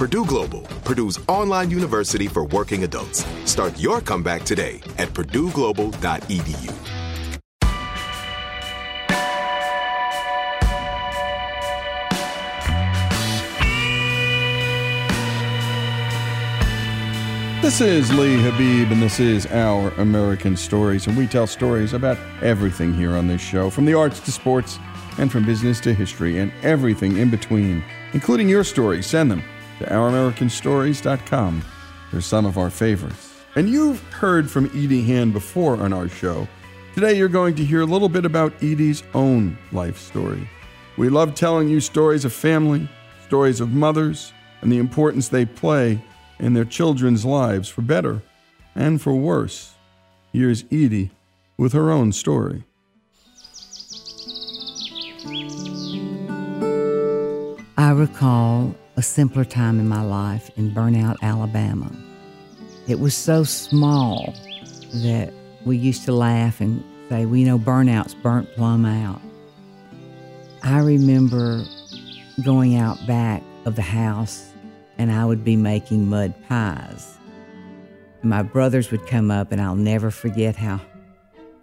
Purdue Global, Purdue's online university for working adults. Start your comeback today at purdueglobal.edu. This is Lee Habib, and this is Our American Stories. And we tell stories about everything here on this show from the arts to sports, and from business to history, and everything in between, including your stories. Send them to OurAmericanStories.com. They're some of our favorites. And you've heard from Edie Hand before on our show. Today, you're going to hear a little bit about Edie's own life story. We love telling you stories of family, stories of mothers, and the importance they play in their children's lives for better and for worse. Here's Edie with her own story. I recall a simpler time in my life in Burnout, Alabama. It was so small that we used to laugh and say, We know burnout's burnt plumb out. I remember going out back of the house and I would be making mud pies. My brothers would come up, and I'll never forget how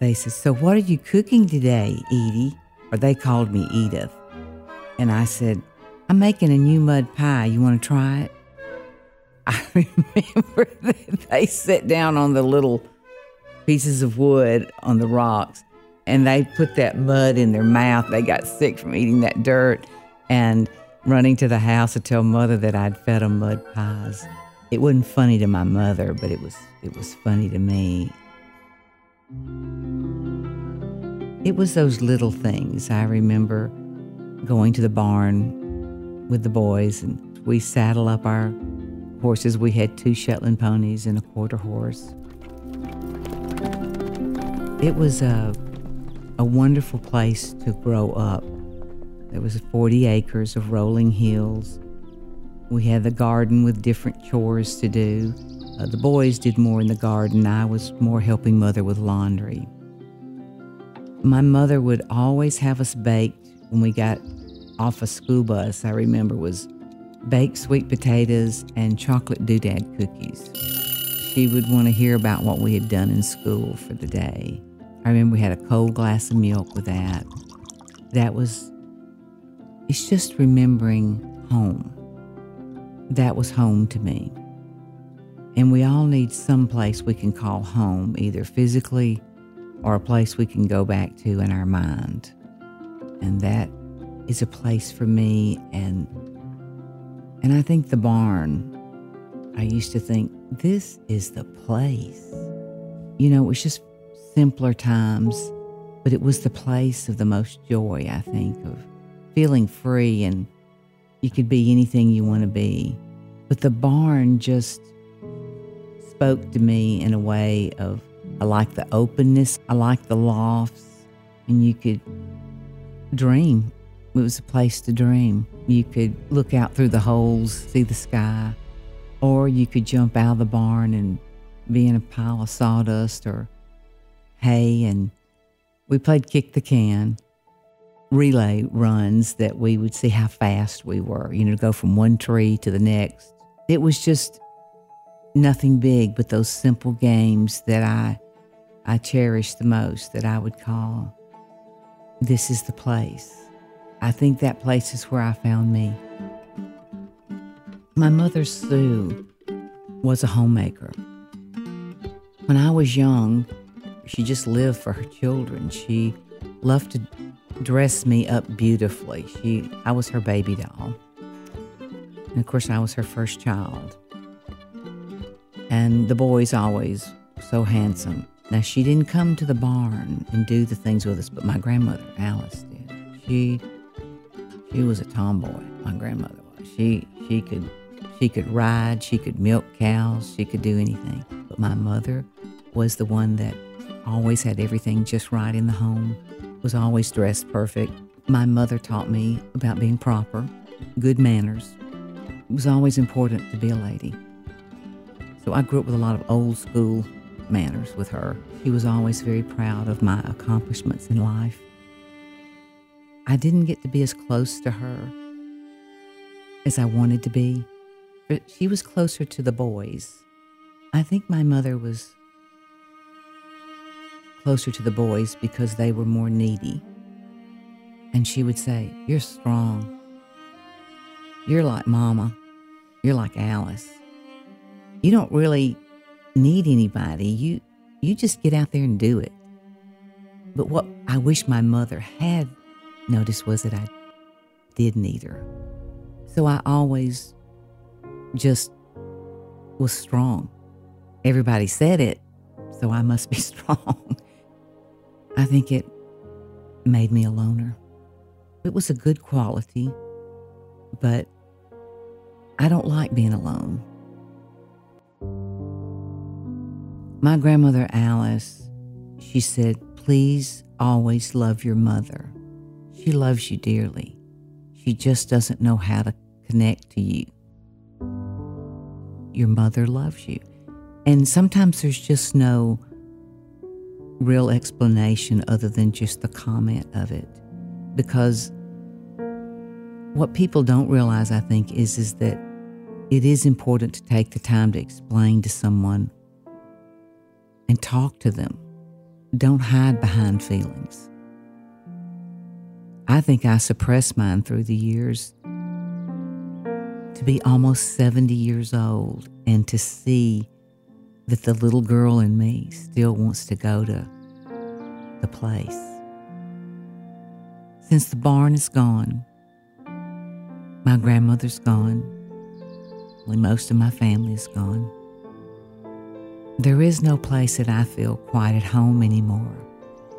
they said, So, what are you cooking today, Edie? Or they called me Edith. And I said, I'm making a new mud pie. You want to try it? I remember they sat down on the little pieces of wood on the rocks and they put that mud in their mouth. They got sick from eating that dirt. And running to the house to tell mother that I'd fed them mud pies. It wasn't funny to my mother, but it was it was funny to me. It was those little things. I remember going to the barn with the boys and we saddle up our horses. We had two Shetland ponies and a quarter horse. It was a a wonderful place to grow up. There was 40 acres of rolling hills. We had the garden with different chores to do. Uh, the boys did more in the garden. I was more helping mother with laundry. My mother would always have us baked when we got off a school bus. I remember was baked sweet potatoes and chocolate doodad cookies. She would want to hear about what we had done in school for the day. I remember we had a cold glass of milk with that. That was, it's just remembering home. That was home to me. And we all need some place we can call home, either physically or a place we can go back to in our mind. And that is a place for me and and I think the barn I used to think this is the place. You know, it was just simpler times, but it was the place of the most joy, I think, of feeling free and you could be anything you want to be. But the barn just spoke to me in a way of I like the openness, I like the lofts, and you could dream. It was a place to dream. You could look out through the holes, see the sky, or you could jump out of the barn and be in a pile of sawdust or hay. And we played kick the can, relay runs that we would see how fast we were, you know, go from one tree to the next. It was just nothing big, but those simple games that I I cherish the most that I would call this is the place. I think that place is where I found me. My mother, Sue, was a homemaker. When I was young, she just lived for her children. She loved to dress me up beautifully. She, I was her baby doll. And of course, I was her first child. And the boys always so handsome. Now, she didn't come to the barn and do the things with us, but my grandmother, Alice, did. She, she was a tomboy, my grandmother was. She, she could, she could ride, she could milk cows, she could do anything. But my mother was the one that always had everything just right in the home, was always dressed perfect. My mother taught me about being proper, good manners. It was always important to be a lady. So I grew up with a lot of old school manners with her. She was always very proud of my accomplishments in life. I didn't get to be as close to her as I wanted to be, but she was closer to the boys. I think my mother was closer to the boys because they were more needy. And she would say, You're strong. You're like Mama. You're like Alice. You don't really need anybody. You you just get out there and do it. But what I wish my mother had noticed was that I didn't either. So I always just was strong. Everybody said it, so I must be strong. I think it made me a loner. It was a good quality, but I don't like being alone. My grandmother Alice, she said, please always love your mother. She loves you dearly. She just doesn't know how to connect to you. Your mother loves you. And sometimes there's just no real explanation other than just the comment of it. Because what people don't realize, I think, is, is that it is important to take the time to explain to someone and talk to them. Don't hide behind feelings. I think I suppressed mine through the years to be almost 70 years old and to see that the little girl in me still wants to go to the place. Since the barn is gone, my grandmother's gone, most of my family is gone. There is no place that I feel quite at home anymore,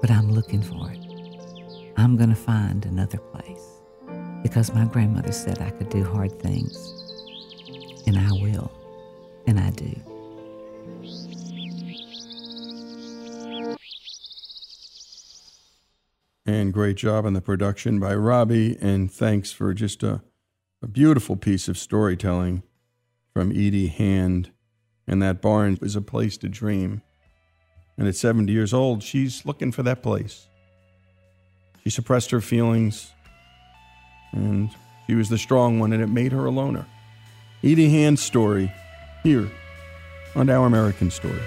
but I'm looking for it. I'm going to find another place because my grandmother said I could do hard things, and I will, and I do. And great job on the production by Robbie, and thanks for just a, a beautiful piece of storytelling from Edie Hand and that barn is a place to dream. And at 70 years old, she's looking for that place. She suppressed her feelings, and she was the strong one, and it made her a loner. Edie Hand's story here on Our American Story.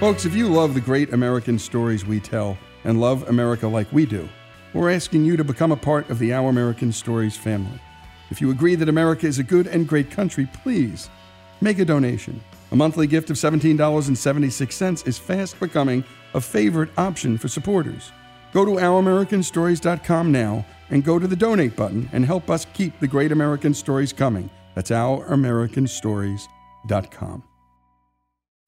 Folks, if you love the great American stories we tell and love America like we do, we're asking you to become a part of the Our American Stories family. If you agree that America is a good and great country, please make a donation. A monthly gift of $17.76 is fast becoming a favorite option for supporters. Go to ouramericanstories.com now and go to the donate button and help us keep the great American stories coming. That's ouramericanstories.com.